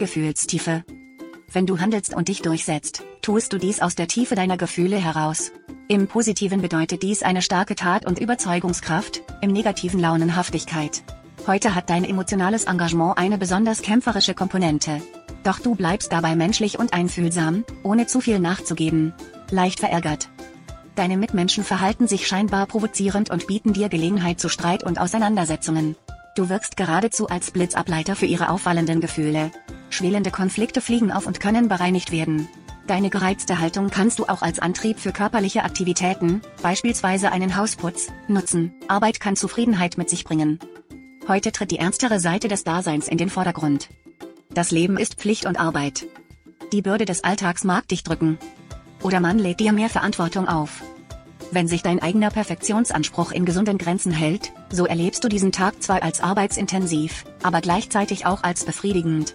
Gefühlstiefe. Wenn du handelst und dich durchsetzt, tust du dies aus der Tiefe deiner Gefühle heraus. Im Positiven bedeutet dies eine starke Tat und Überzeugungskraft, im Negativen Launenhaftigkeit. Heute hat dein emotionales Engagement eine besonders kämpferische Komponente. Doch du bleibst dabei menschlich und einfühlsam, ohne zu viel nachzugeben. Leicht verärgert. Deine Mitmenschen verhalten sich scheinbar provozierend und bieten dir Gelegenheit zu Streit und Auseinandersetzungen. Du wirkst geradezu als Blitzableiter für ihre auffallenden Gefühle. Schwelende Konflikte fliegen auf und können bereinigt werden. Deine gereizte Haltung kannst du auch als Antrieb für körperliche Aktivitäten, beispielsweise einen Hausputz, nutzen. Arbeit kann Zufriedenheit mit sich bringen. Heute tritt die ernstere Seite des Daseins in den Vordergrund. Das Leben ist Pflicht und Arbeit. Die Bürde des Alltags mag dich drücken. Oder man lädt dir mehr Verantwortung auf. Wenn sich dein eigener Perfektionsanspruch in gesunden Grenzen hält, so erlebst du diesen Tag zwar als arbeitsintensiv, aber gleichzeitig auch als befriedigend.